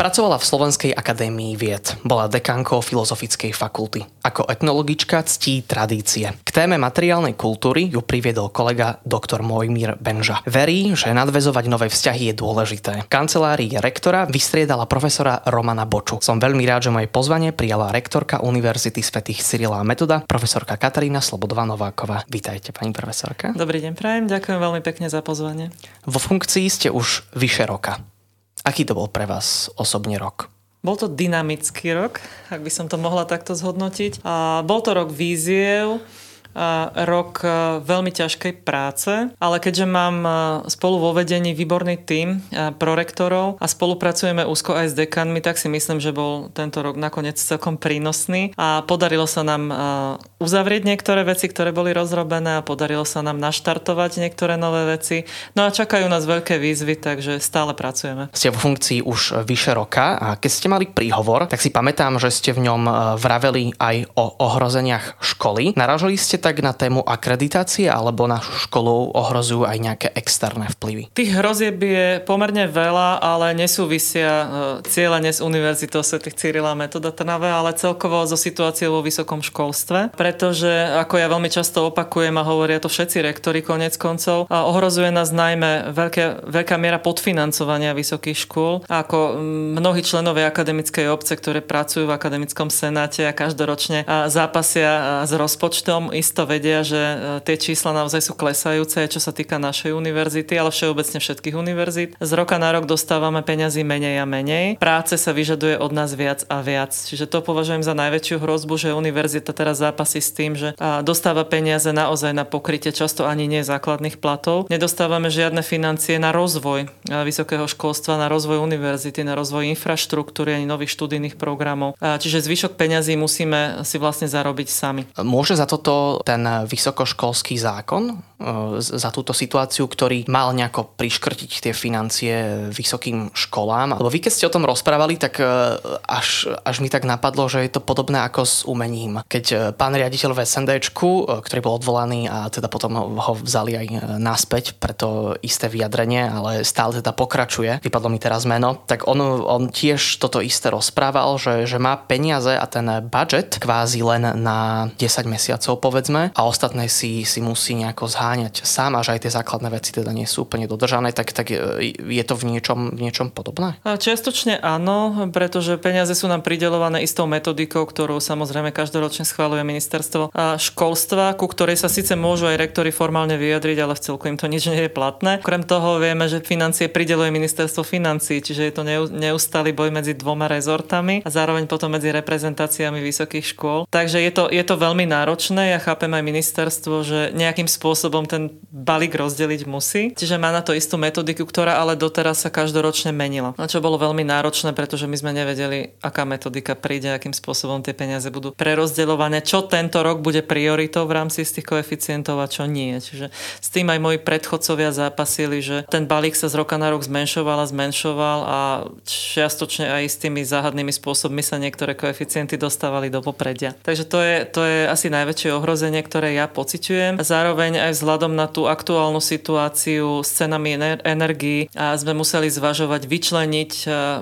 Pracovala v Slovenskej akadémii vied. Bola dekankou Filozofickej fakulty. Ako etnologička ctí tradície. K téme materiálnej kultúry ju priviedol kolega dr. Mojmír Benža. Verí, že nadvezovať nové vzťahy je dôležité. V kancelárii rektora vystriedala profesora Romana Boču. Som veľmi rád, že moje pozvanie prijala rektorka Univerzity svätých Cyrila a Metoda, profesorka Katarína Slobodová Nováková. Vítajte, pani profesorka. Dobrý deň, prajem. Ďakujem veľmi pekne za pozvanie. Vo funkcii ste už vyše roka. Aký to bol pre vás osobne rok? Bol to dynamický rok, ak by som to mohla takto zhodnotiť. A bol to rok víziev, rok e, veľmi ťažkej práce, ale keďže mám e, spolu vo vedení výborný tím e, prorektorov a spolupracujeme úzko aj s dekanmi, tak si myslím, že bol tento rok nakoniec celkom prínosný a podarilo sa nám uzavrieť niektoré veci, ktoré boli rozrobené a podarilo sa nám naštartovať niektoré nové veci. No a čakajú nás veľké výzvy, takže stále pracujeme. Ste v funkcii už vyše roka a keď ste mali príhovor, tak si pamätám, že ste v ňom vraveli aj o ohrozeniach školy. Naražali ste tak na tému akreditácie alebo našu školu ohrozujú aj nejaké externé vplyvy? Tých hrozieb je pomerne veľa, ale nesúvisia e, cieľene s Univerzitou Sv. Cyrila Metoda Trnave, ale celkovo so situáciou vo vysokom školstve. Pretože, ako ja veľmi často opakujem a hovoria to všetci rektori konec koncov, ohrozuje nás najmä veľké, veľká miera podfinancovania vysokých škôl. Ako mnohí členovia akademickej obce, ktoré pracujú v akademickom senáte a každoročne zápasia s rozpočtom, isto vedia, že e, tie čísla naozaj sú klesajúce, čo sa týka našej univerzity, ale všeobecne všetkých univerzít. Z roka na rok dostávame peňazí menej a menej. Práce sa vyžaduje od nás viac a viac. Čiže to považujem za najväčšiu hrozbu, že univerzita teraz zápasí s tým, že dostáva peniaze naozaj na pokrytie často ani nie základných platov. Nedostávame žiadne financie na rozvoj e, vysokého školstva, na rozvoj univerzity, na rozvoj infraštruktúry ani nových študijných programov. Čiže zvyšok peňazí musíme si vlastne zarobiť sami. Môže za toto ten vysokoškolský zákon e, za túto situáciu, ktorý mal nejako priškrtiť tie financie vysokým školám. Lebo vy keď ste o tom rozprávali, tak e, až, až mi tak napadlo, že je to podobné ako s umením. Keď e, pán riaditeľ v SNDčku, ktorý bol odvolaný a teda potom ho vzali aj naspäť pre to isté vyjadrenie, ale stále teda pokračuje, vypadlo mi teraz meno, tak on, on tiež toto isté rozprával, že, že má peniaze a ten budget kvázi len na 10 mesiacov, povedzme povedzme, a ostatné si, si musí nejako zháňať sám, až aj tie základné veci teda nie sú úplne dodržané, tak, tak e, je to v niečom, v niečom podobné? Čiastočne áno, pretože peniaze sú nám pridelované istou metodikou, ktorú samozrejme každoročne schváluje ministerstvo školstva, ku ktorej sa síce môžu aj rektori formálne vyjadriť, ale v celku im to nič nie je platné. Okrem toho vieme, že financie prideluje ministerstvo financí, čiže je to neustály boj medzi dvoma rezortami a zároveň potom medzi reprezentáciami vysokých škôl. Takže je to, je to veľmi náročné. Ja chápem, chápem aj ministerstvo, že nejakým spôsobom ten balík rozdeliť musí. Čiže má na to istú metodiku, ktorá ale doteraz sa každoročne menila. No čo bolo veľmi náročné, pretože my sme nevedeli, aká metodika príde, akým spôsobom tie peniaze budú prerozdeľované, čo tento rok bude prioritou v rámci z tých koeficientov a čo nie. Čiže s tým aj moji predchodcovia zápasili, že ten balík sa z roka na rok zmenšoval a zmenšoval a čiastočne aj s tými záhadnými spôsobmi sa niektoré koeficienty dostávali do popredia. Takže to je, to je asi najväčšie ohrozenie ohrozenie, ktoré ja pociťujem. Zároveň aj vzhľadom na tú aktuálnu situáciu s cenami energii sme museli zvažovať, vyčleniť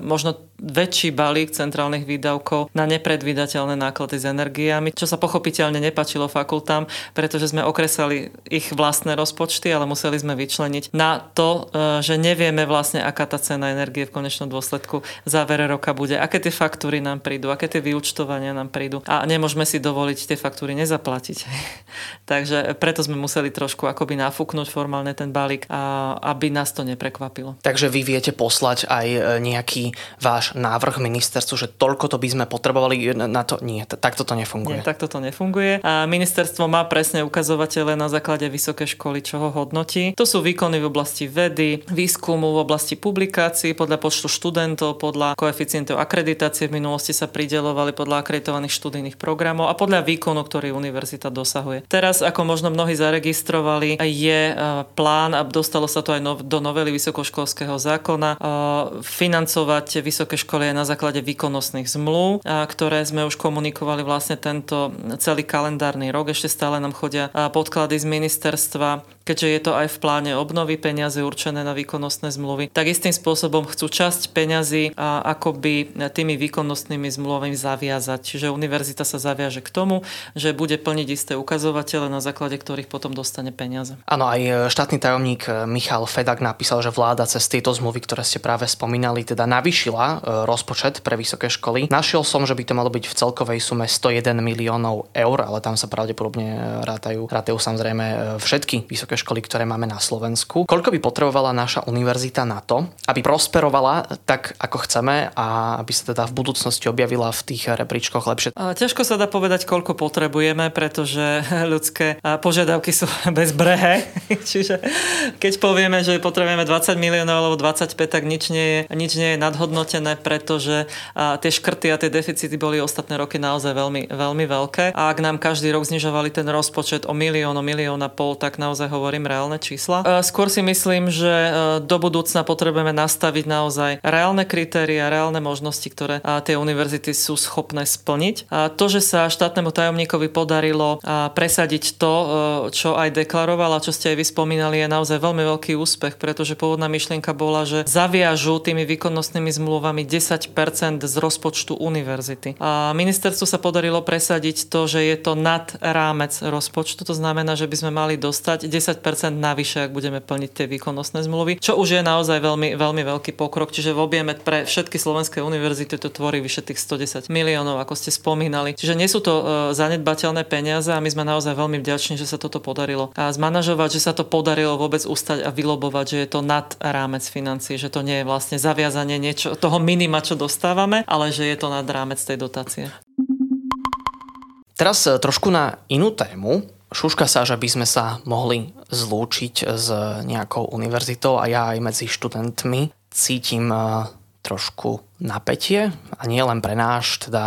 možno väčší balík centrálnych výdavkov na nepredvídateľné náklady s energiami, čo sa pochopiteľne nepačilo fakultám, pretože sme okresali ich vlastné rozpočty, ale museli sme vyčleniť na to, e, že nevieme vlastne, aká tá cena energie v konečnom dôsledku závere roka bude, aké tie faktúry nám prídu, aké tie vyučtovania nám prídu a nemôžeme si dovoliť tie faktúry nezaplatiť. Takže preto sme museli trošku akoby nafúknuť formálne ten balík, aby nás to neprekvapilo. Takže vy viete poslať aj e, nejaký váš návrh ministerstvu, že toľko to by sme potrebovali na to? Nie, takto to nefunguje. Nie, takto to nefunguje. A ministerstvo má presne ukazovatele na základe vysoké školy, čo ho hodnotí. To sú výkony v oblasti vedy, výskumu, v oblasti publikácií, podľa počtu študentov, podľa koeficientov akreditácie v minulosti sa pridelovali podľa akreditovaných študijných programov a podľa výkonu, ktorý univerzita dosahuje. Teraz, ako možno mnohí zaregistrovali, je e, plán a dostalo sa to aj do novely vysokoškolského zákona e, financovať vysoké školy je na základe výkonnostných zmluv, ktoré sme už komunikovali vlastne tento celý kalendárny rok. Ešte stále nám chodia podklady z ministerstva keďže je to aj v pláne obnovy peniaze určené na výkonnostné zmluvy, tak istým spôsobom chcú časť peňazí akoby tými výkonnostnými zmluvami zaviazať. Čiže univerzita sa zaviaže k tomu, že bude plniť isté ukazovatele, na základe ktorých potom dostane peniaze. Áno, aj štátny tajomník Michal Fedak napísal, že vláda cez tieto zmluvy, ktoré ste práve spomínali, teda navýšila e, rozpočet pre vysoké školy. Našiel som, že by to malo byť v celkovej sume 101 miliónov eur, ale tam sa pravdepodobne rátajú, rátajú samozrejme e, všetky vysoké školy, ktoré máme na Slovensku. Koľko by potrebovala naša univerzita na to, aby prosperovala tak, ako chceme a aby sa teda v budúcnosti objavila v tých rebríčkoch lepšie? Ťažko sa dá povedať, koľko potrebujeme, pretože ľudské požiadavky sú bezbrehé. Čiže keď povieme, že potrebujeme 20 miliónov alebo 25, tak nič nie je, nič nie je nadhodnotené, pretože tie škrty a tie deficity boli ostatné roky naozaj veľmi, veľmi veľké. A ak nám každý rok znižovali ten rozpočet o milión, o milión a pol, tak naozaj hovorí hovorím reálne čísla. E, skôr si myslím, že e, do budúcna potrebujeme nastaviť naozaj reálne kritéria, reálne možnosti, ktoré tie univerzity sú schopné splniť. A to, že sa štátnemu tajomníkovi podarilo presadiť to, e, čo aj deklaroval a čo ste aj vy spomínali, je naozaj veľmi veľký úspech, pretože pôvodná myšlienka bola, že zaviažu tými výkonnostnými zmluvami 10% z rozpočtu univerzity. A ministerstvu sa podarilo presadiť to, že je to nad rámec rozpočtu, to znamená, že by sme mali dostať 10 10% navyše, ak budeme plniť tie výkonnostné zmluvy, čo už je naozaj veľmi, veľmi veľký pokrok. Čiže v objeme pre všetky slovenské univerzity to tvorí vyše tých 110 miliónov, ako ste spomínali. Čiže nie sú to uh, zanedbateľné peniaze a my sme naozaj veľmi vďační, že sa toto podarilo. A zmanažovať, že sa to podarilo vôbec ustať a vylobovať, že je to nad rámec financií, že to nie je vlastne zaviazanie niečo, toho minima, čo dostávame, ale že je to nad rámec tej dotácie. Teraz e, trošku na inú tému. Šuška sa, že by sme sa mohli zlúčiť s nejakou univerzitou a ja aj medzi študentmi cítim eh, trošku napätie a nie len pre náš teda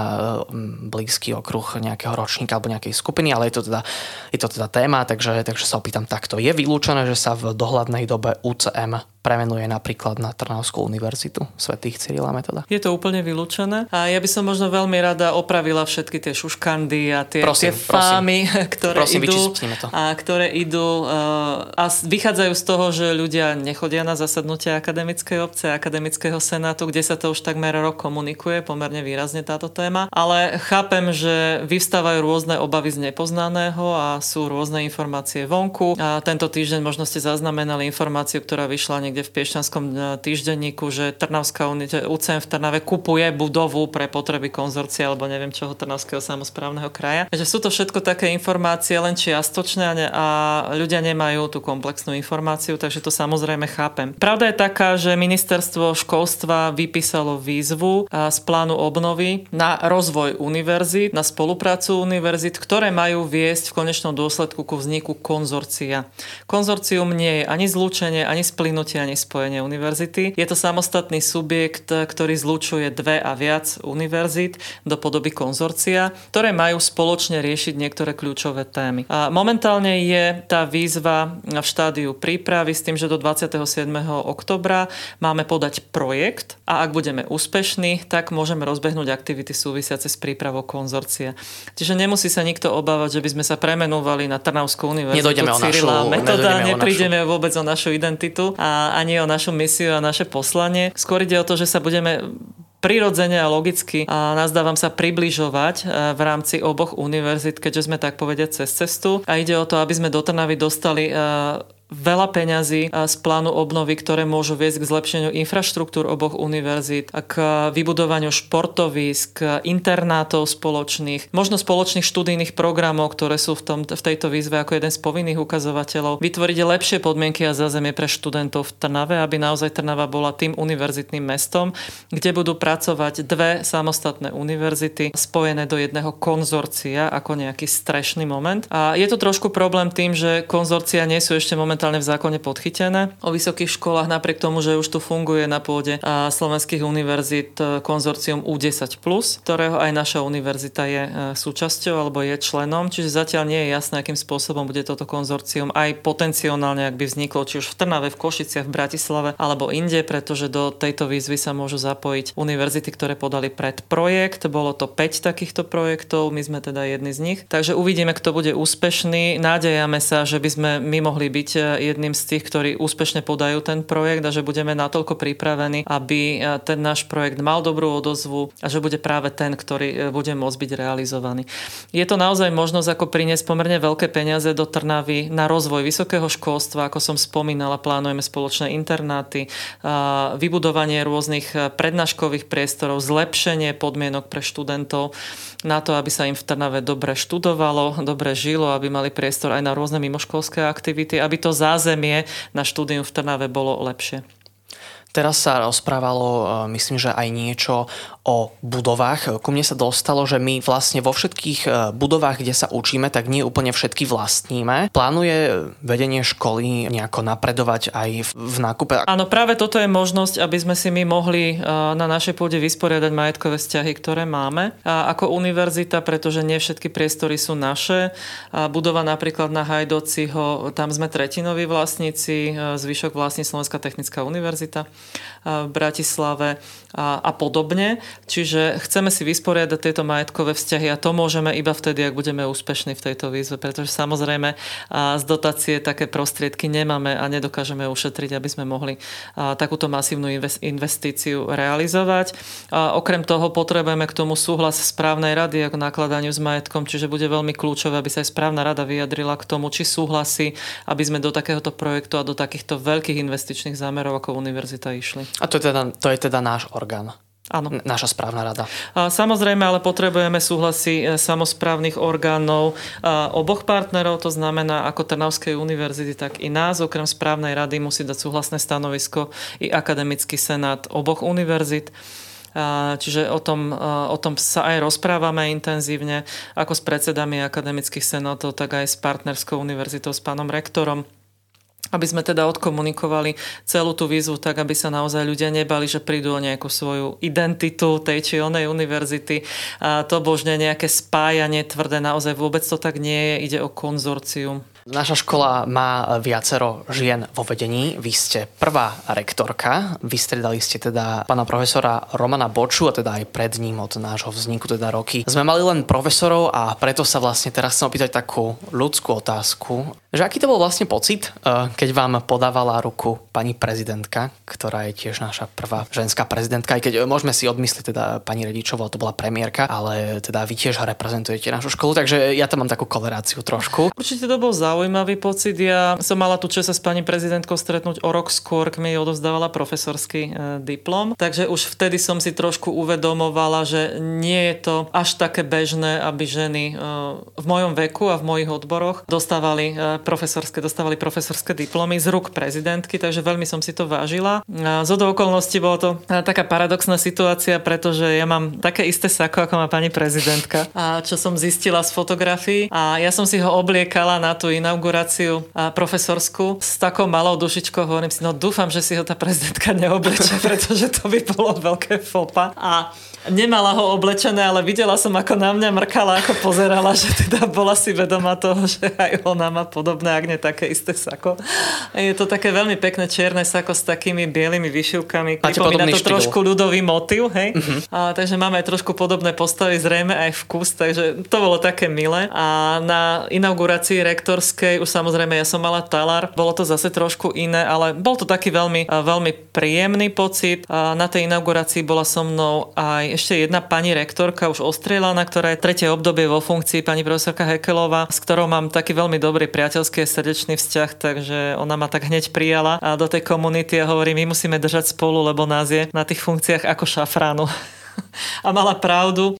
blízky okruh nejakého ročníka alebo nejakej skupiny, ale je to teda, je to teda téma, takže, takže sa opýtam takto. Je vylúčené, že sa v dohľadnej dobe UCM premenuje napríklad na Trnavskú univerzitu svätých Cyrila Metoda? Je to úplne vylúčené a ja by som možno veľmi rada opravila všetky tie šuškandy a tie, prosím, tie fámy, ktoré prosím, idú, to. a ktoré idú uh, a vychádzajú z toho, že ľudia nechodia na zasadnutia akademickej obce, akademického senátu, kde sa to už tak takmer rok komunikuje pomerne výrazne táto téma, ale chápem, že vyvstávajú rôzne obavy z nepoznaného a sú rôzne informácie vonku. A tento týždeň možno ste zaznamenali informáciu, ktorá vyšla niekde v Piešťanskom e, týždenníku, že Trnavská UCM v Trnave kupuje budovu pre potreby konzorcia alebo neviem čoho Trnavského samozprávneho kraja. Takže sú to všetko také informácie len čiastočné a, ne, a ľudia nemajú tú komplexnú informáciu, takže to samozrejme chápem. Pravda je taká, že ministerstvo školstva vypísalo výzvu z plánu obnovy na rozvoj univerzít, na spoluprácu univerzít, ktoré majú viesť v konečnom dôsledku ku vzniku konzorcia. Konzorcium nie je ani zlúčenie, ani splynutie, ani spojenie univerzity. Je to samostatný subjekt, ktorý zlučuje dve a viac univerzít do podoby konzorcia, ktoré majú spoločne riešiť niektoré kľúčové témy. A momentálne je tá výzva v štádiu prípravy s tým, že do 27. oktobra máme podať projekt a ak budeme úspešní, tak môžeme rozbehnúť aktivity súvisiace s prípravou konzorcia. Čiže nemusí sa nikto obávať, že by sme sa premenovali na Trnavskú univerzitu Nedojdeme o našu, metoda, neprídeme našu. vôbec o našu identitu a ani o našu misiu a naše poslanie. Skôr ide o to, že sa budeme prirodzene a logicky a nazdávam sa približovať e, v rámci oboch univerzit, keďže sme tak povedať cez cestu. A ide o to, aby sme do Trnavy dostali e, veľa peňazí z plánu obnovy, ktoré môžu viesť k zlepšeniu infraštruktúr oboch univerzít, k vybudovaniu športovísk, internátov spoločných, možno spoločných študijných programov, ktoré sú v, tom, v tejto výzve ako jeden z povinných ukazovateľov, vytvoriť lepšie podmienky a zázemie pre študentov v Trnave, aby naozaj Trnava bola tým univerzitným mestom, kde budú pracovať dve samostatné univerzity spojené do jedného konzorcia ako nejaký strešný moment. A je to trošku problém tým, že konzorcia nie sú ešte moment momentálne v zákone podchytené. O vysokých školách napriek tomu, že už tu funguje na pôde slovenských univerzít e, konzorcium U10+, ktorého aj naša univerzita je e, súčasťou alebo je členom, čiže zatiaľ nie je jasné, akým spôsobom bude toto konzorcium aj potenciálne, ak by vzniklo či už v Trnave, v Košiciach, v Bratislave alebo inde, pretože do tejto výzvy sa môžu zapojiť univerzity, ktoré podali pred projekt. Bolo to 5 takýchto projektov, my sme teda jedni z nich. Takže uvidíme, kto bude úspešný. Nádejame sa, že by sme my mohli byť e, jedným z tých, ktorí úspešne podajú ten projekt a že budeme natoľko pripravení, aby e, ten náš projekt mal dobrú odozvu a že bude práve ten, ktorý e, bude môcť byť realizovaný. Je to naozaj možnosť ako priniesť pomerne veľké peniaze do Trnavy na rozvoj vysokého školstva, ako som spomínala, plánujeme spoločné internáty, vybudovanie rôznych prednáškových priestorov, zlepšenie podmienok pre študentov na to, aby sa im v Trnave dobre študovalo, dobre žilo, aby mali priestor aj na rôzne mimoškolské aktivity, aby to zázemie na štúdium v Trnave bolo lepšie. Teraz sa rozprávalo, e, myslím, že aj niečo o budovách. Ku mne sa dostalo, že my vlastne vo všetkých e, budovách, kde sa učíme, tak nie úplne všetky vlastníme. Plánuje vedenie školy nejako napredovať aj v nákupe? Áno, práve toto je možnosť, aby sme si my mohli e, na našej pôde vysporiadať majetkové vzťahy, ktoré máme. A ako univerzita, pretože nie všetky priestory sú naše. A budova napríklad na Hajdociho, tam sme tretinoví vlastníci, zvyšok vlastní Slovenská technická univerzita v Bratislave a, a podobne. Čiže chceme si vysporiadať tieto majetkové vzťahy a to môžeme iba vtedy, ak budeme úspešní v tejto výzve, pretože samozrejme z dotácie také prostriedky nemáme a nedokážeme ušetriť, aby sme mohli takúto masívnu investíciu realizovať. A okrem toho potrebujeme k tomu súhlas správnej rady ako nakladaniu s majetkom, čiže bude veľmi kľúčové, aby sa aj správna rada vyjadrila k tomu, či súhlasí, aby sme do takéhoto projektu a do takýchto veľkých investičných zámerov ako univerzita išli. A to je teda, to je teda náš orgán. Áno. Naša správna rada. Samozrejme, ale potrebujeme súhlasy e, samozprávnych orgánov oboch partnerov, to znamená ako Trnavskej univerzity, tak i nás. Okrem správnej rady musí dať súhlasné stanovisko i akademický senát oboch univerzit. Čiže o tom, o tom sa aj rozprávame intenzívne, ako s predsedami akademických senátov, tak aj s partnerskou univerzitou, s pánom rektorom aby sme teda odkomunikovali celú tú výzvu tak, aby sa naozaj ľudia nebali, že prídu o nejakú svoju identitu tej či onej univerzity. A to božne nejaké spájanie tvrdé, naozaj vôbec to tak nie je, ide o konzorcium. Naša škola má viacero žien vo vedení. Vy ste prvá rektorka. Vystredali ste teda pána profesora Romana Boču a teda aj pred ním od nášho vzniku teda roky. Sme mali len profesorov a preto sa vlastne teraz chcem opýtať takú ľudskú otázku. Že aký to bol vlastne pocit, eh, keď vám podávala ruku pani prezidentka, ktorá je tiež naša prvá ženská prezidentka, aj keď eh, môžeme si odmyslieť teda pani Redičová, to bola premiérka, ale teda vy tiež reprezentujete našu školu, takže ja tam mám takú koleráciu trošku. Určite to bol zaujímavý pocit. Ja som mala tu čas sa s pani prezidentkou stretnúť o rok skôr, k mi odovzdávala profesorský e, diplom. Takže už vtedy som si trošku uvedomovala, že nie je to až také bežné, aby ženy e, v mojom veku a v mojich odboroch dostávali e, profesorské, dostávali profesorské diplomy z rúk prezidentky, takže veľmi som si to vážila. Z okolností bolo to e, taká paradoxná situácia, pretože ja mám také isté sako, ako má pani prezidentka, a čo som zistila z fotografií a ja som si ho obliekala na tú inauguráciu profesorskú s takou malou dušičkou. Hovorím si, no dúfam, že si ho tá prezidentka neobleče, pretože to by bolo veľké fopa. A nemala ho oblečené, ale videla som, ako na mňa mrkala, ako pozerala, že teda bola si vedomá toho, že aj ona má podobné, ak nie také isté sako. Je to také veľmi pekné čierne sako s takými bielými vyšivkami. Pripomína to štýl. trošku ľudový motiv, hej? Uh-huh. A, takže máme aj trošku podobné postavy, zrejme aj vkus, takže to bolo také milé. A na inaugurácii rektorskej už samozrejme ja som mala talar, bolo to zase trošku iné, ale bol to taký veľmi, veľmi príjemný pocit. Na tej inaugurácii bola so mnou aj ešte jedna pani rektorka, už ostrieľaná, ktorá je tretie obdobie vo funkcii, pani profesorka Hekelová, s ktorou mám taký veľmi dobrý priateľský a srdečný vzťah, takže ona ma tak hneď prijala a do tej komunity a hovorí, my musíme držať spolu, lebo nás je na tých funkciách ako šafránu. a mala pravdu.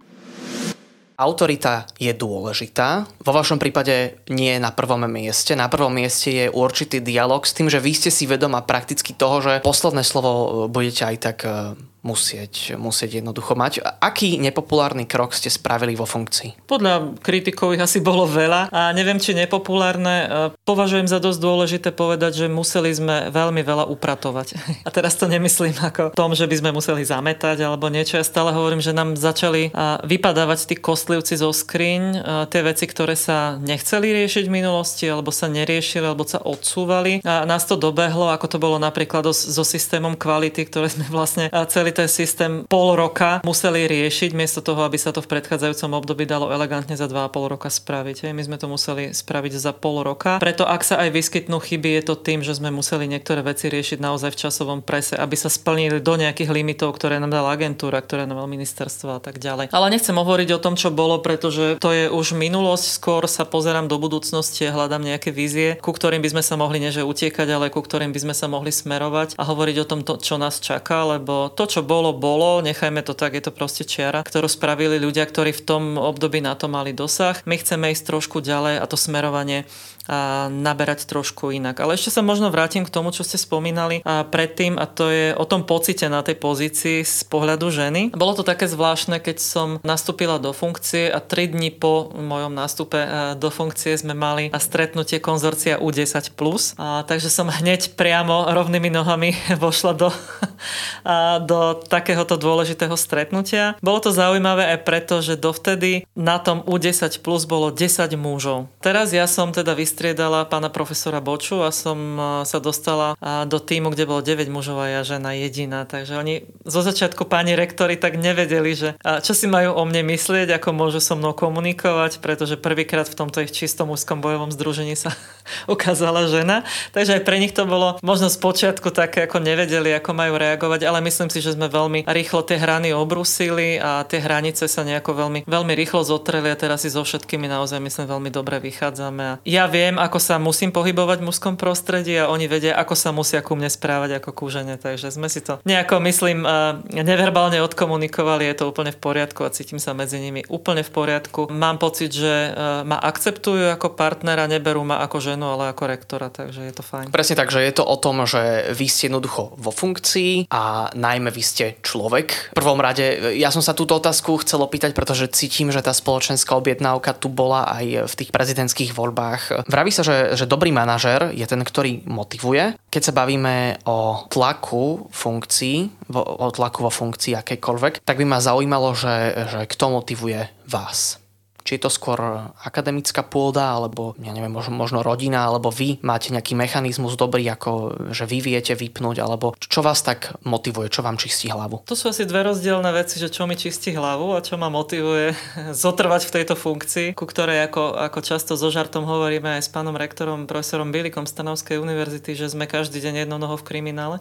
Autorita je dôležitá. Vo vašom prípade nie na prvom mieste. Na prvom mieste je určitý dialog s tým, že vy ste si vedoma prakticky toho, že posledné slovo budete aj tak e, musieť, musieť jednoducho mať. Aký nepopulárny krok ste spravili vo funkcii? Podľa kritikov ich asi bolo veľa a neviem, či nepopulárne. E, považujem za dosť dôležité povedať, že museli sme veľmi veľa upratovať. A teraz to nemyslím ako tom, že by sme museli zametať alebo niečo. Ja stále hovorím, že nám začali vypadávať tí kostlivci zo skriň, tie veci, ktoré sa nechceli riešiť v minulosti alebo sa neriešili alebo sa odsúvali. A nás to dobehlo, ako to bolo napríklad so systémom kvality, ktoré sme vlastne celý celý ten systém pol roka museli riešiť, miesto toho, aby sa to v predchádzajúcom období dalo elegantne za 2,5 roka spraviť. My sme to museli spraviť za pol roka. Preto ak sa aj vyskytnú chyby, je to tým, že sme museli niektoré veci riešiť naozaj v časovom prese, aby sa splnili do nejakých limitov, ktoré nám dala agentúra, ktoré nám dala ministerstvo a tak ďalej. Ale nechcem hovoriť o tom, čo bolo, pretože to je už minulosť, skôr sa pozerám do budúcnosti a hľadám nejaké vízie, ku ktorým by sme sa mohli neže utiekať, ale ku ktorým by sme sa mohli smerovať a hovoriť o tom, to, čo nás čaká, lebo to, čo čo bolo, bolo, nechajme to tak, je to proste čiara, ktorú spravili ľudia, ktorí v tom období na to mali dosah. My chceme ísť trošku ďalej a to smerovanie a naberať trošku inak. Ale ešte sa možno vrátim k tomu, čo ste spomínali a predtým a to je o tom pocite na tej pozícii z pohľadu ženy. Bolo to také zvláštne, keď som nastúpila do funkcie a 3 dní po mojom nástupe e, do funkcie sme mali stretnutie konzorcia U10+. A, takže som hneď priamo rovnými nohami vošla do, a, do takéhoto dôležitého stretnutia. Bolo to zaujímavé aj preto, že dovtedy na tom U10 plus bolo 10 mužov. Teraz ja som teda vys- vystriedala pána profesora Boču a som sa dostala do týmu, kde bolo 9 mužov a ja žena jediná. Takže oni zo začiatku páni rektori tak nevedeli, že čo si majú o mne myslieť, ako môžu so mnou komunikovať, pretože prvýkrát v tomto ich čistom úzkom bojovom združení sa ukázala žena. Takže aj pre nich to bolo možno z počiatku také, ako nevedeli, ako majú reagovať, ale myslím si, že sme veľmi rýchlo tie hrany obrusili a tie hranice sa nejako veľmi, veľmi rýchlo zotreli a teraz si so všetkými naozaj myslím veľmi dobre vychádzame. A ja viem, viem, ako sa musím pohybovať v mužskom prostredí a oni vedia, ako sa musia ku mne správať ako ku žene. Takže sme si to nejako, myslím, neverbálne odkomunikovali, je to úplne v poriadku a cítim sa medzi nimi úplne v poriadku. Mám pocit, že ma akceptujú ako partnera, neberú ma ako ženu, ale ako rektora, takže je to fajn. Presne tak, že je to o tom, že vy ste jednoducho vo funkcii a najmä vy ste človek. V prvom rade, ja som sa túto otázku chcel opýtať, pretože cítim, že tá spoločenská objednávka tu bola aj v tých prezidentských voľbách Vraví sa, že, že dobrý manažer je ten, ktorý motivuje. Keď sa bavíme o tlaku funkcií, o tlaku vo funkcii akékoľvek, tak by ma zaujímalo, že, že kto motivuje vás. Či je to skôr akademická pôda, alebo ja neviem, možno, možno rodina, alebo vy máte nejaký mechanizmus dobrý, ako že vy viete vypnúť, alebo čo vás tak motivuje, čo vám čistí hlavu? To sú asi dve rozdielne veci, že čo mi čistí hlavu a čo ma motivuje zotrvať v tejto funkcii, ku ktorej ako, ako často so žartom hovoríme aj s pánom rektorom, profesorom Bilikom Stanovskej univerzity, že sme každý deň jednou nohou v kriminále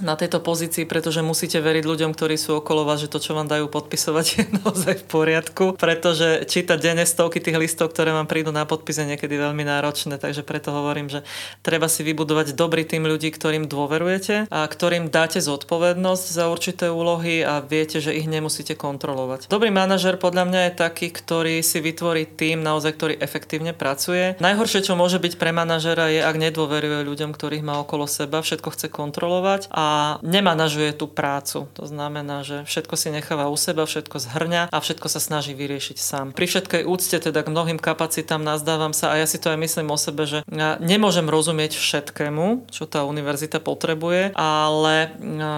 na tejto pozícii, pretože musíte veriť ľuďom, ktorí sú okolo vás, že to, čo vám dajú podpisovať, je naozaj v poriadku, pretože čítať denne stovky tých listov, ktoré vám prídu na podpis, je niekedy veľmi náročné, takže preto hovorím, že treba si vybudovať dobrý tým ľudí, ktorým dôverujete a ktorým dáte zodpovednosť za určité úlohy a viete, že ich nemusíte kontrolovať. Dobrý manažer podľa mňa je taký, ktorý si vytvorí tým naozaj, ktorý efektívne pracuje. Najhoršie, čo môže byť pre manažera, je, ak nedôveruje ľuďom, ktorých má okolo seba, všetko chce kontrolovať a nemanažuje tú prácu. To znamená, že všetko si necháva u seba, všetko zhrňa a všetko sa snaží vyriešiť sám. Pri všetkej úcte teda k mnohým kapacitám nazdávam sa a ja si to aj myslím o sebe, že nemôžem rozumieť všetkému, čo tá univerzita potrebuje, ale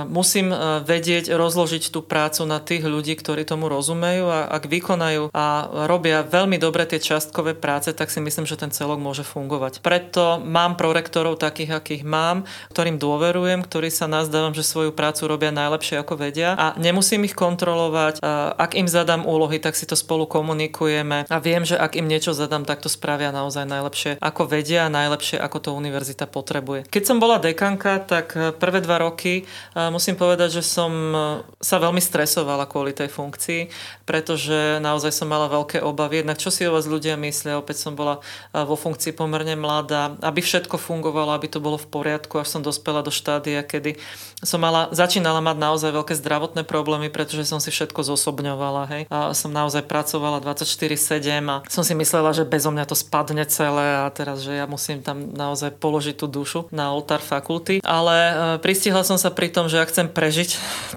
musím vedieť rozložiť tú prácu na tých ľudí, ktorí tomu rozumejú a ak vykonajú a robia veľmi dobre tie častkové práce, tak si myslím, že ten celok môže fungovať. Preto mám prorektorov takých, akých mám, ktorým dôverujem, ktorí sa na nazdávam, že svoju prácu robia najlepšie ako vedia a nemusím ich kontrolovať. Ak im zadám úlohy, tak si to spolu komunikujeme a viem, že ak im niečo zadám, tak to spravia naozaj najlepšie ako vedia a najlepšie ako to univerzita potrebuje. Keď som bola dekanka, tak e, prvé dva roky e, musím povedať, že som e, sa veľmi stresovala kvôli tej funkcii, pretože naozaj som mala veľké obavy. Jednak čo si o vás ľudia myslia, opäť som bola vo funkcii pomerne mladá, aby všetko fungovalo, aby to bolo v poriadku, až som dospela do štádia, kedy som mala, začínala mať naozaj veľké zdravotné problémy, pretože som si všetko zosobňovala. Hej. A som naozaj pracovala 24-7 a som si myslela, že bezo mňa to spadne celé a teraz, že ja musím tam naozaj položiť tú dušu na oltár fakulty. Ale e, pristihla som sa pri tom, že ak chcem prežiť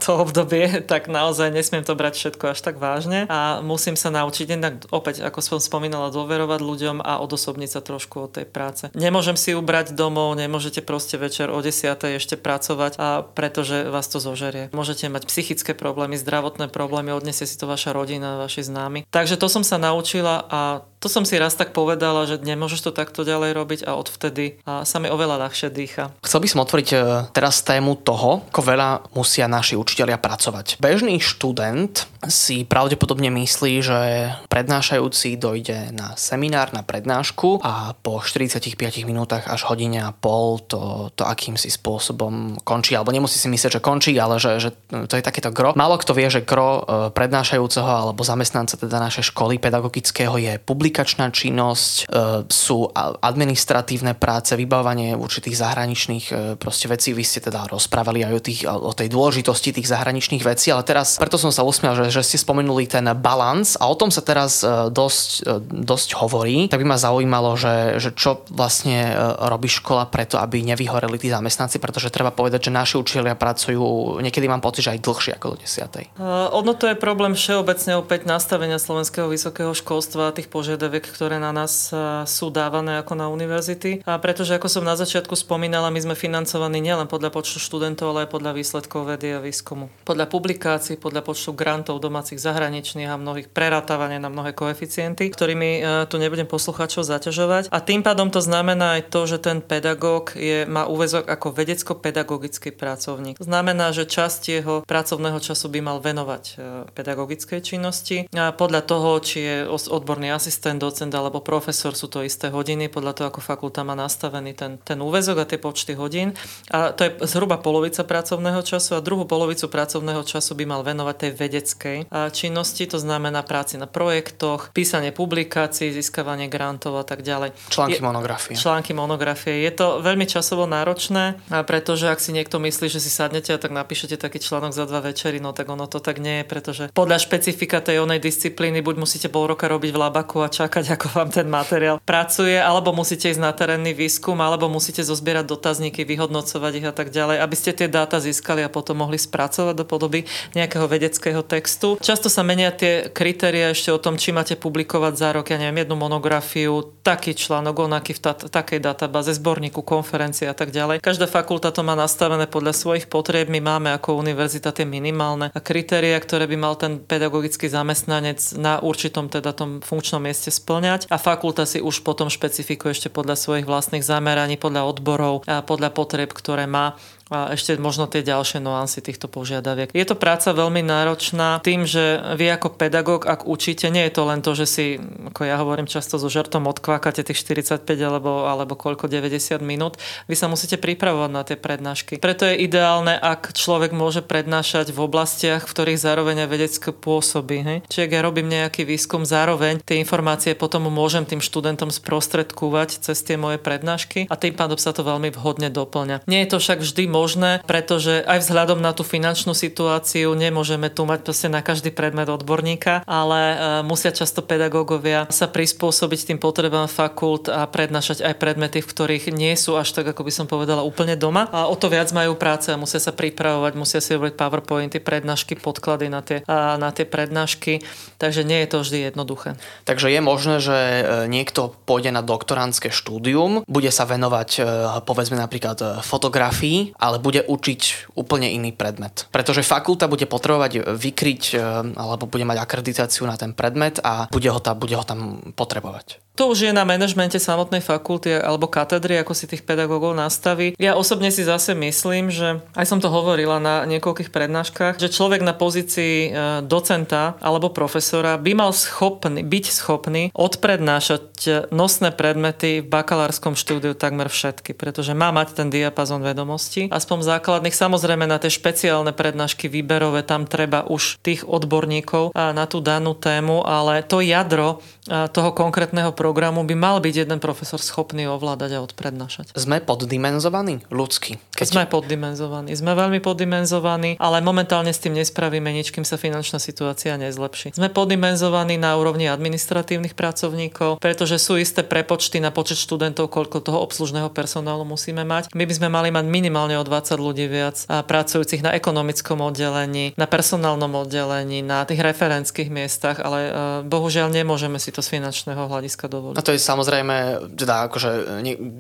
to obdobie, tak naozaj nesmiem to brať všetko až tak vážne a musím sa naučiť jednak opäť, ako som spomínala, dôverovať ľuďom a odosobniť sa trošku od tej práce. Nemôžem si ubrať domov, nemôžete proste večer o 10. ešte pracovať a pretože vás to zožerie. Môžete mať psychické problémy, zdravotné problémy, odniesie si to vaša rodina, vaši známi. Takže to som sa naučila a to som si raz tak povedala, že nemôžeš to takto ďalej robiť a odvtedy sa mi oveľa ľahšie dýcha. Chcel by som otvoriť e, teraz tému toho, ako veľa musia naši učitelia pracovať. Bežný študent si pravdepodobne myslí, že prednášajúci dojde na seminár, na prednášku a po 45 minútach až hodine a pol to, to akýmsi spôsobom končí. Alebo nemusí si myslieť, že končí, ale že, že to je takéto gro. Málo kto vie, že gro e, prednášajúceho alebo zamestnanca teda našej školy pedagogického je publik komunikačná činnosť, e, sú administratívne práce, vybávanie určitých zahraničných e, proste vecí. Vy ste teda rozprávali aj o, tých, o tej dôležitosti tých zahraničných vecí, ale teraz, preto som sa usmial, že, že ste spomenuli ten balans a o tom sa teraz e, dosť, dosť hovorí. Tak by ma zaujímalo, že, že čo vlastne robí škola preto, aby nevyhoreli tí zamestnanci, pretože treba povedať, že naši učiteľia pracujú, niekedy mám pocit, že aj dlhšie ako do 10. Uh, ono to je problém všeobecne opäť nastavenia slovenského vysokého školstva tých požiadav požiadavek, ktoré na nás e, sú dávané ako na univerzity. A pretože, ako som na začiatku spomínala, my sme financovaní nielen podľa počtu študentov, ale aj podľa výsledkov vedy a výskumu. Podľa publikácií, podľa počtu grantov domácich zahraničných a mnohých prerátavania na mnohé koeficienty, ktorými e, tu nebudem poslucháčov zaťažovať. A tým pádom to znamená aj to, že ten pedagóg je, má úvezok ako vedecko-pedagogický pracovník. Znamená, že časť jeho pracovného času by mal venovať e, pedagogickej činnosti. A podľa toho, či je odborný asistent, ten docent alebo profesor sú to isté hodiny, podľa toho, ako fakulta má nastavený ten, ten úvezok a tie počty hodín. A to je zhruba polovica pracovného času a druhú polovicu pracovného času by mal venovať tej vedeckej činnosti, to znamená práci na projektoch, písanie publikácií, získavanie grantov a tak ďalej. Články je, monografie. Články monografie. Je to veľmi časovo náročné, pretože ak si niekto myslí, že si sadnete a tak napíšete taký článok za dva večery, no tak ono to tak nie je, pretože podľa špecifika tej onej disciplíny buď musíte pol roka robiť v labaku a čakať, ako vám ten materiál pracuje, alebo musíte ísť na terénny výskum, alebo musíte zozbierať dotazníky, vyhodnocovať ich a tak ďalej, aby ste tie dáta získali a potom mohli spracovať do podoby nejakého vedeckého textu. Často sa menia tie kritéria ešte o tom, či máte publikovať za rok, ja neviem, jednu monografiu, taký článok, onaký v ta- takej databáze, zborníku, konferencie a tak ďalej. Každá fakulta to má nastavené podľa svojich potrieb. My máme ako univerzita tie minimálne kritéria, ktoré by mal ten pedagogický zamestnanec na určitom teda tom funkčnom mieste splňať a fakulta si už potom špecifikuje ešte podľa svojich vlastných zameraní, podľa odborov a podľa potreb, ktoré má a ešte možno tie ďalšie nuancy týchto požiadaviek. Je to práca veľmi náročná tým, že vy ako pedagóg, ak učíte, nie je to len to, že si, ako ja hovorím často so žartom, odkvákate tých 45 alebo, alebo koľko 90 minút, vy sa musíte pripravovať na tie prednášky. Preto je ideálne, ak človek môže prednášať v oblastiach, v ktorých zároveň aj vedecké pôsobí. Hej? Čiže ak ja robím nejaký výskum, zároveň tie informácie potom môžem tým študentom sprostredkovať cez tie moje prednášky a tým pádom sa to veľmi vhodne doplňa. Nie je to však vždy možné možné, pretože aj vzhľadom na tú finančnú situáciu nemôžeme tu mať proste na každý predmet odborníka, ale e, musia často pedagógovia sa prispôsobiť tým potrebám fakult a prednášať aj predmety, v ktorých nie sú až tak, ako by som povedala, úplne doma. A o to viac majú práce a musia sa pripravovať, musia si robiť PowerPointy, prednášky, podklady na tie, na tie prednášky, takže nie je to vždy jednoduché. Takže je možné, že e, niekto pôjde na doktorantské štúdium, bude sa venovať e, povedzme napríklad fotografii, ale bude učiť úplne iný predmet. Pretože fakulta bude potrebovať vykryť e, alebo bude mať akreditáciu na ten predmet a bude ho, tam, bude ho tam potrebovať. To už je na manažmente samotnej fakulty alebo katedry, ako si tých pedagógov nastaví. Ja osobne si zase myslím, že aj som to hovorila na niekoľkých prednáškach, že človek na pozícii e, docenta alebo profesora by mal schopný, byť schopný odprednášať nosné predmety v bakalárskom štúdiu takmer všetky, pretože má mať ten diapazon vedomostí, aspoň základných. Samozrejme na tie špeciálne prednášky výberové tam treba už tých odborníkov na tú danú tému, ale to jadro toho konkrétneho programu by mal byť jeden profesor schopný ovládať a odprednášať. Sme poddimenzovaní ľudsky? Keď... Sme poddimenzovaní. Sme veľmi poddimenzovaní, ale momentálne s tým nespravíme nič, kým sa finančná situácia nezlepší. Sme poddimenzovaní na úrovni administratívnych pracovníkov, pretože sú isté prepočty na počet študentov, koľko toho obslužného personálu musíme mať. My by sme mali mať minimálne o 20 ľudí viac a pracujúcich na ekonomickom oddelení, na personálnom oddelení, na tých referenských miestach, ale e, bohužiaľ nemôžeme si to z finančného hľadiska dovoliť. A to je samozrejme, teda akože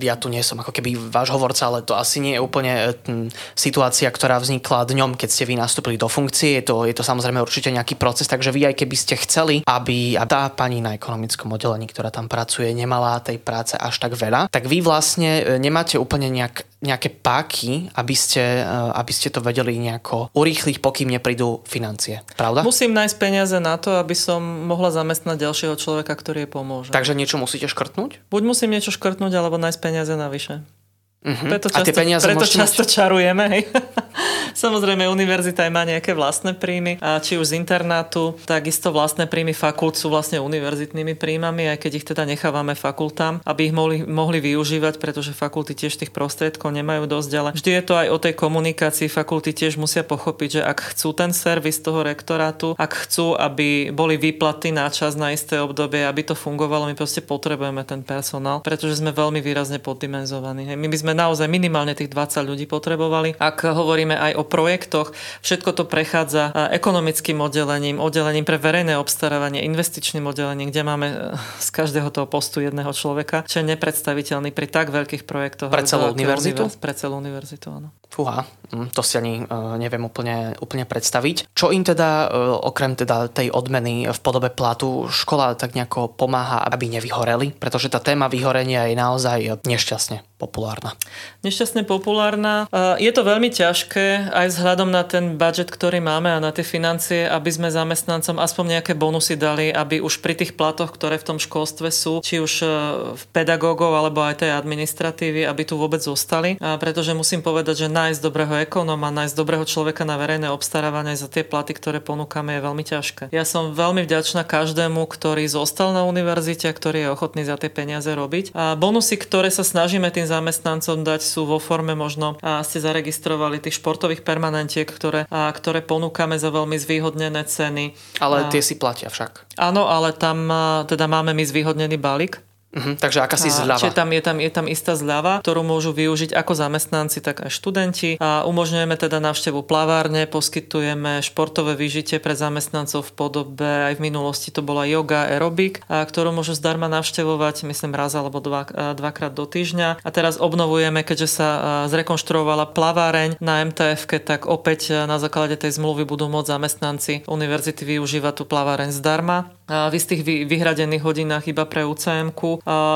ja tu nie som ako keby váš hovorca, ale to asi nie je úplne e, situácia, ktorá vznikla dňom, keď ste vy nastúpili do funkcie. Je to, je to samozrejme určite nejaký proces, takže vy aj keby ste chceli, aby tá pani na ekonomickom oddelení, ktorá tam pracuje, nemala tej práce až tak veľa, tak vy vlastne e, nemáte úplne nejak, nejaké páky, aby ste, e, aby ste to vedeli nejako urýchliť, pokým neprídu financie. Pravda? Musím nájsť peniaze na to, aby som mohla zamestnať ďalšieho človeka, ktorý je pomôže. Takže niečo musíte škrtnúť? Buď musím niečo škrtnúť, alebo nájsť peniaze navyše. Uh-huh. Preto často, a tie peniaze preto často mať... čarujeme. Hej. Samozrejme, univerzita aj má nejaké vlastné príjmy, a či už z internátu, takisto vlastné príjmy fakult sú vlastne univerzitnými príjmami, aj keď ich teda nechávame fakultám, aby ich mohli, mohli využívať, pretože fakulty tiež tých prostriedkov nemajú dosť, ale vždy je to aj o tej komunikácii. Fakulty tiež musia pochopiť, že ak chcú ten servis toho rektorátu, ak chcú, aby boli výplaty na čas na isté obdobie, aby to fungovalo, my proste potrebujeme ten personál, pretože sme veľmi výrazne poddimenzovaní. My by sme naozaj minimálne tých 20 ľudí potrebovali. Ak hovoríme aj o projektoch, všetko to prechádza ekonomickým oddelením, oddelením pre verejné obstarávanie, investičným oddelením, kde máme e, z každého toho postu jedného človeka, čo je nepredstaviteľný pri tak veľkých projektoch. Pre celú univerzitu? Pre celú univerzitu, áno. Fúha, hm, to si ani uh, neviem úplne, úplne predstaviť. Čo im teda, okrem teda tej odmeny v podobe platu, škola tak nejako pomáha, aby nevyhoreli? Pretože tá téma vyhorenia je naozaj nešťastne populárna. Nešťastne populárna. Je to veľmi ťažké aj vzhľadom na ten budget, ktorý máme a na tie financie, aby sme zamestnancom aspoň nejaké bonusy dali, aby už pri tých platoch, ktoré v tom školstve sú, či už v pedagógov alebo aj tej administratívy, aby tu vôbec zostali. Uh, pretože musím povedať, že nájsť dobrého ekonóma, nájsť dobrého človeka na verejné obstarávanie za tie platy, ktoré ponúkame, je veľmi ťažké. Ja som veľmi vďačná každému, ktorý zostal na univerzite, ktorý je ochotný za tie peniaze robiť. A bonusy, ktoré sa snažíme tým zamestnancom dať, sú vo forme možno, a ste zaregistrovali tých športových permanentiek, ktoré, a, ktoré ponúkame za veľmi zvýhodnené ceny. Ale a, tie si platia však. Áno, ale tam teda máme my zvýhodnený balík Uh-huh, takže akási zľava. Čiže tam je, tam, je tam istá zľava, ktorú môžu využiť ako zamestnanci, tak aj študenti. A umožňujeme teda návštevu plavárne, poskytujeme športové vyžitie pre zamestnancov v podobe, aj v minulosti to bola yoga, aerobik, a ktorú môžu zdarma navštevovať, myslím raz alebo dva, dvakrát do týždňa. A teraz obnovujeme, keďže sa zrekonštruovala plaváreň na mtf tak opäť na základe tej zmluvy budú môcť zamestnanci univerzity využívať tú plaváreň zdarma v istých vyhradených hodinách iba pre ucm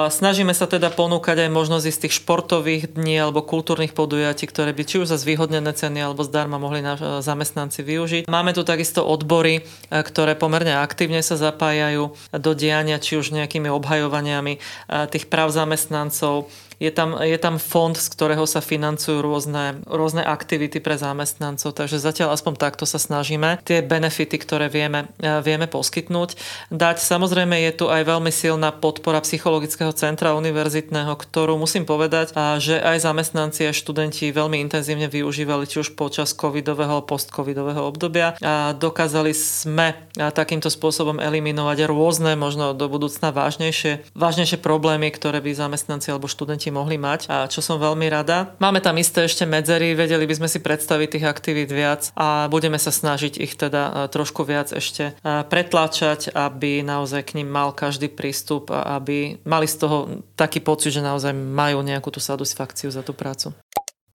Snažíme sa teda ponúkať aj možnosť istých športových dní alebo kultúrnych podujatí, ktoré by či už za zvýhodnené ceny alebo zdarma mohli na zamestnanci využiť. Máme tu takisto odbory, ktoré pomerne aktívne sa zapájajú do diania, či už nejakými obhajovaniami tých práv zamestnancov je tam, je tam fond, z ktorého sa financujú rôzne, rôzne aktivity pre zamestnancov, takže zatiaľ aspoň takto sa snažíme tie benefity, ktoré vieme, e, vieme poskytnúť, dať. Samozrejme je tu aj veľmi silná podpora psychologického centra univerzitného, ktorú musím povedať, že aj zamestnanci a študenti veľmi intenzívne využívali či už počas covidového alebo post-covidového obdobia a dokázali sme takýmto spôsobom eliminovať rôzne, možno do budúcna vážnejšie, vážnejšie problémy, ktoré by zamestnanci alebo študenti študenti mohli mať, a čo som veľmi rada. Máme tam isté ešte medzery, vedeli by sme si predstaviť tých aktivít viac a budeme sa snažiť ich teda trošku viac ešte pretláčať, aby naozaj k ním mal každý prístup a aby mali z toho taký pocit, že naozaj majú nejakú tú satisfakciu za tú prácu.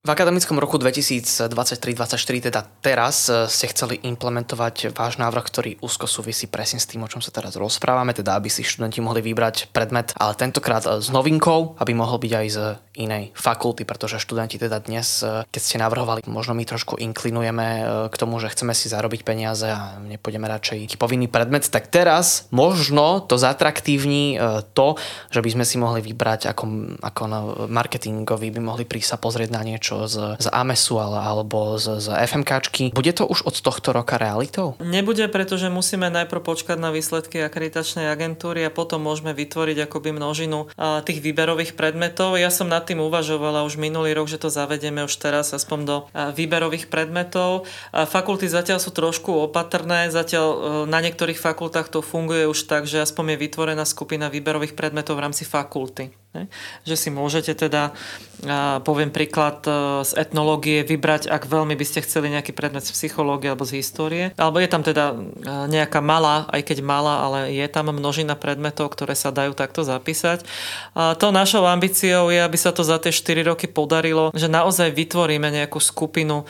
V akademickom roku 2023-2024, teda teraz, e, ste chceli implementovať váš návrh, ktorý úzko súvisí presne s tým, o čom sa teraz rozprávame, teda aby si študenti mohli vybrať predmet, ale tentokrát e, s novinkou, aby mohol byť aj z inej fakulty, pretože študenti teda dnes, e, keď ste navrhovali, možno my trošku inklinujeme k tomu, že chceme si zarobiť peniaze a nepôjdeme radšej povinný predmet, tak teraz možno to zatraktívni to, že by sme si mohli vybrať ako, ako marketingovi, by mohli prísť sa pozrieť na niečo niečo z, z AMESu alebo z, z FMKčky. Bude to už od tohto roka realitou? Nebude, pretože musíme najprv počkať na výsledky akreditačnej agentúry a potom môžeme vytvoriť akoby množinu tých výberových predmetov. Ja som nad tým uvažovala už minulý rok, že to zavedieme už teraz aspoň do výberových predmetov. Fakulty zatiaľ sú trošku opatrné, zatiaľ e, na niektorých fakultách to funguje už tak, že aspoň je vytvorená skupina výberových predmetov v rámci fakulty. Že si môžete teda, poviem príklad e, z etnológie, vybrať, ak veľmi by ste chceli nejaký predmet z psychológie alebo z histórie. Alebo je tam teda e, nejaká malá, aj keď malá, ale je tam množina predmetov, ktoré sa dajú takto zapísať. A to našou ambíciou je, aby sa to za tie 4 roky podarilo, že naozaj vytvoríme nejakú skupinu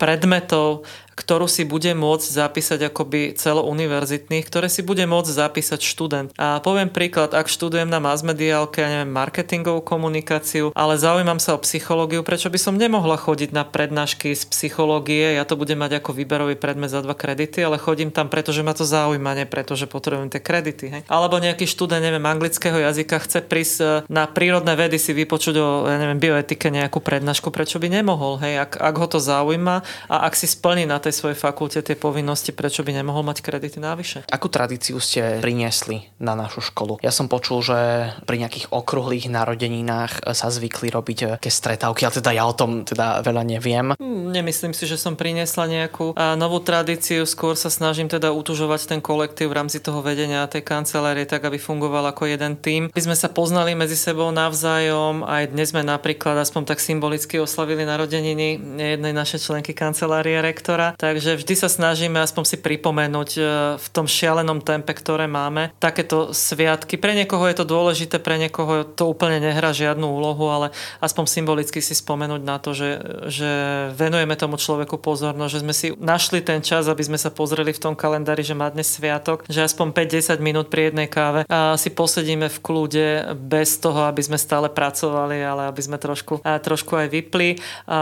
predmetov, ktorú si bude môcť zapísať akoby celouniverzitných, ktoré si bude môcť zapísať študent. A poviem príklad, ak študujem na masmediálke, ja neviem, marketingovú komunikáciu, ale zaujímam sa o psychológiu, prečo by som nemohla chodiť na prednášky z psychológie, ja to budem mať ako výberový predmet za dva kredity, ale chodím tam, pretože ma to zaujíma, nie preto, že potrebujem tie kredity. Hej. Alebo nejaký študent, neviem, anglického jazyka chce prísť e, na prírodné vedy si vypočuť o, ja neviem, bioetike nejakú prednášku, prečo by nemohol, hej, ak, ak ho to zaujíma a ak si splní na tej svojej fakulte tie povinnosti, prečo by nemohol mať kredity návyše. Akú tradíciu ste priniesli na našu školu? Ja som počul, že pri nejakých okrúhlych narodeninách sa zvykli robiť také stretávky, ale teda ja o tom teda veľa neviem. Nemyslím si, že som priniesla nejakú novú tradíciu, skôr sa snažím teda utužovať ten kolektív v rámci toho vedenia tej kancelárie tak, aby fungoval ako jeden tým. My sme sa poznali medzi sebou navzájom, aj dnes sme napríklad aspoň tak symbolicky oslavili narodeniny jednej našej členky kancelárie rektora. Takže vždy sa snažíme aspoň si pripomenúť e, v tom šialenom tempe, ktoré máme, takéto sviatky. Pre niekoho je to dôležité, pre niekoho to úplne nehrá žiadnu úlohu, ale aspoň symbolicky si spomenúť na to, že, že venujeme tomu človeku pozornosť, že sme si našli ten čas, aby sme sa pozreli v tom kalendári, že má dnes sviatok, že aspoň 5-10 minút pri jednej káve a si posedíme v kľude bez toho, aby sme stále pracovali, ale aby sme trošku, trošku aj vypli. A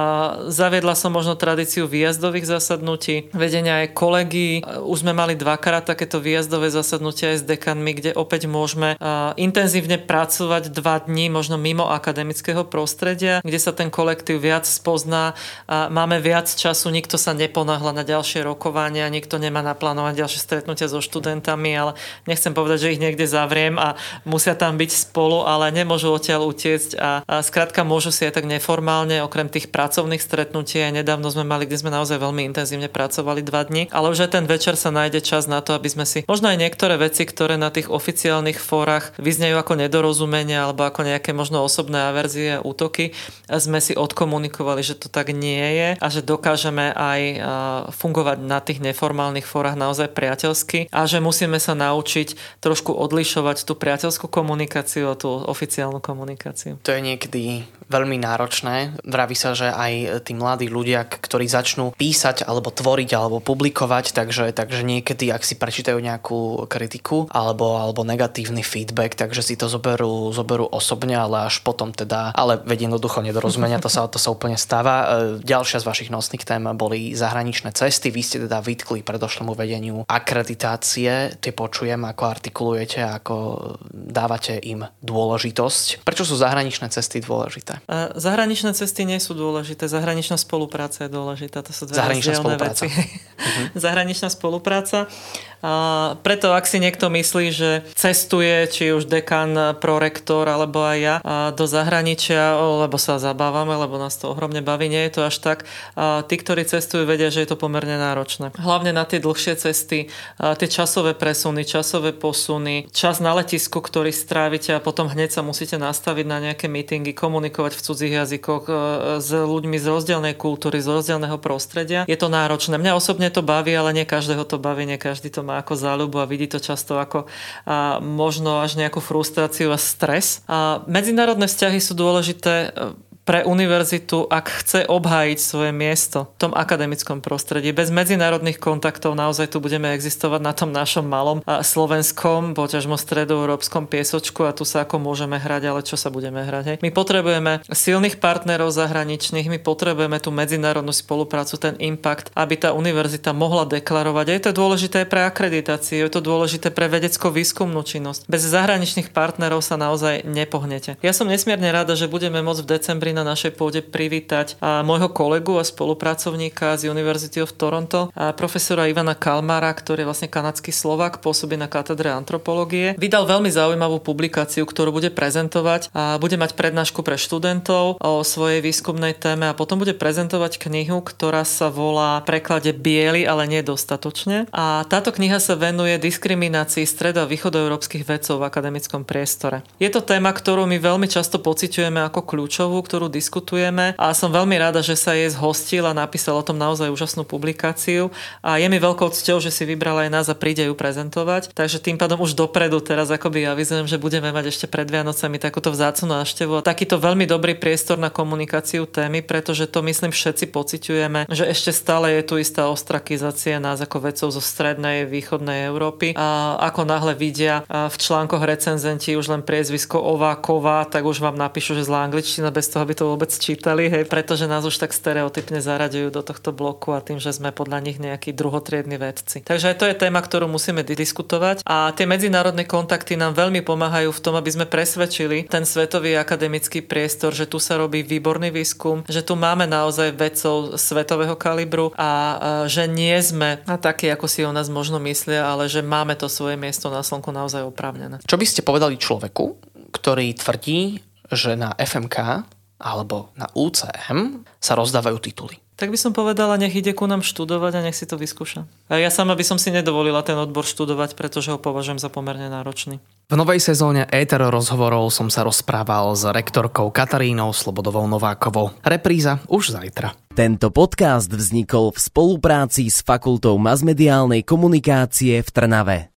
zaviedla som možno tradíciu výjazdových zasadnutí zasadnutí vedenia aj kolegy. Už sme mali dvakrát takéto výjazdové zasadnutia aj s dekanmi, kde opäť môžeme intenzívne pracovať dva dní, možno mimo akademického prostredia, kde sa ten kolektív viac spozná. Máme viac času, nikto sa neponáhla na ďalšie rokovania, nikto nemá naplánovať ďalšie stretnutia so študentami, ale nechcem povedať, že ich niekde zavriem a musia tam byť spolu, ale nemôžu odtiaľ utiecť a, a skrátka môžu si aj tak neformálne, okrem tých pracovných stretnutí, aj nedávno sme mali, kde sme naozaj veľmi intenzívne intenzívne pracovali dva dni, ale už aj ten večer sa nájde čas na to, aby sme si možno aj niektoré veci, ktoré na tých oficiálnych fórach vyznejú ako nedorozumenia alebo ako nejaké možno osobné averzie, útoky, sme si odkomunikovali, že to tak nie je a že dokážeme aj fungovať na tých neformálnych fórach naozaj priateľsky a že musíme sa naučiť trošku odlišovať tú priateľskú komunikáciu a tú oficiálnu komunikáciu. To je niekedy veľmi náročné. Vraví sa, že aj tí mladí ľudia, ktorí začnú písať alebo tvoriť alebo publikovať, takže, takže niekedy, ak si prečítajú nejakú kritiku alebo, alebo negatívny feedback, takže si to zoberú, zoberú osobne, ale až potom teda, ale veď jednoducho nedorozumenia, to sa, to sa úplne stáva. E, ďalšia z vašich nosných tém boli zahraničné cesty, vy ste teda vytkli predošlému vedeniu akreditácie, tie počujem, ako artikulujete, ako dávate im dôležitosť. Prečo sú zahraničné cesty dôležité? E, zahraničné cesty nie sú dôležité, zahraničná spolupráca je dôležitá. To sú dve zahraničná spolupráca. veci. Uh-huh. Zahraničná spolupráca. A preto, ak si niekto myslí, že cestuje, či už dekan, prorektor alebo aj ja do zahraničia, lebo sa zabávame, lebo nás to ohromne baví, nie je to až tak. A tí, ktorí cestujú, vedia, že je to pomerne náročné. Hlavne na tie dlhšie cesty, tie časové presuny, časové posuny, čas na letisku, ktorý strávite a potom hneď sa musíte nastaviť na nejaké meetingy, komunikovať v cudzích jazykoch e, s ľuďmi z rozdielnej kultúry, z rozdielneho prostredia. Je to náročné. Mňa osobne to baví, ale nie každého to baví, nie každý to má ako záľubu a vidí to často ako a, možno až nejakú frustráciu a stres. A medzinárodné vzťahy sú dôležité pre univerzitu, ak chce obhájiť svoje miesto v tom akademickom prostredí. Bez medzinárodných kontaktov naozaj tu budeme existovať na tom našom malom slovenskom, poťažmo stredoeurópskom piesočku a tu sa ako môžeme hrať, ale čo sa budeme hrať. Hej? My potrebujeme silných partnerov zahraničných, my potrebujeme tú medzinárodnú spoluprácu, ten impact, aby tá univerzita mohla deklarovať. A je to dôležité pre akreditáciu, je to dôležité pre vedecko-výskumnú činnosť. Bez zahraničných partnerov sa naozaj nepohnete. Ja som nesmierne rada, že budeme môcť v decembri na našej pôde privítať môjho kolegu a spolupracovníka z University of Toronto, profesora Ivana Kalmara, ktorý je vlastne kanadský Slovak, pôsobí na katedre antropológie. Vydal veľmi zaujímavú publikáciu, ktorú bude prezentovať a bude mať prednášku pre študentov o svojej výskumnej téme a potom bude prezentovať knihu, ktorá sa volá preklade Biely, ale nie dostatočne. A táto kniha sa venuje diskriminácii stredo- a východoeurópskych vedcov v akademickom priestore. Je to téma, ktorú my veľmi často pociťujeme ako kľúčovú, ktorú diskutujeme a som veľmi rada, že sa jej zhostil a napísal o tom naozaj úžasnú publikáciu a je mi veľkou cťou, že si vybral aj nás a príde ju prezentovať. Takže tým pádom už dopredu teraz akoby avizujem, že budeme mať ešte pred Vianocami takúto vzácnu návštevu a takýto veľmi dobrý priestor na komunikáciu témy, pretože to myslím všetci pociťujeme, že ešte stále je tu istá ostrakizácia nás ako vedcov zo strednej, východnej Európy a ako náhle vidia v článkoch recenzenti už len priezvisko Ováková, tak už vám napíšu, že zlá angličtina bez toho, aby to vôbec čítali, hej, pretože nás už tak stereotypne zaraďujú do tohto bloku a tým, že sme podľa nich nejakí druhotriedni vedci. Takže aj to je téma, ktorú musíme diskutovať a tie medzinárodné kontakty nám veľmi pomáhajú v tom, aby sme presvedčili ten svetový akademický priestor, že tu sa robí výborný výskum, že tu máme naozaj vedcov svetového kalibru a že nie sme takí, ako si o nás možno myslia, ale že máme to svoje miesto na slnku naozaj oprávnené. Čo by ste povedali človeku, ktorý tvrdí, že na FMK alebo na UCM sa rozdávajú tituly? Tak by som povedala, nech ide ku nám študovať a nech si to vyskúša. A ja sama by som si nedovolila ten odbor študovať, pretože ho považujem za pomerne náročný. V novej sezóne Éter rozhovorov som sa rozprával s rektorkou Katarínou Slobodovou Novákovou. Repríza už zajtra. Tento podcast vznikol v spolupráci s Fakultou masmediálnej komunikácie v Trnave.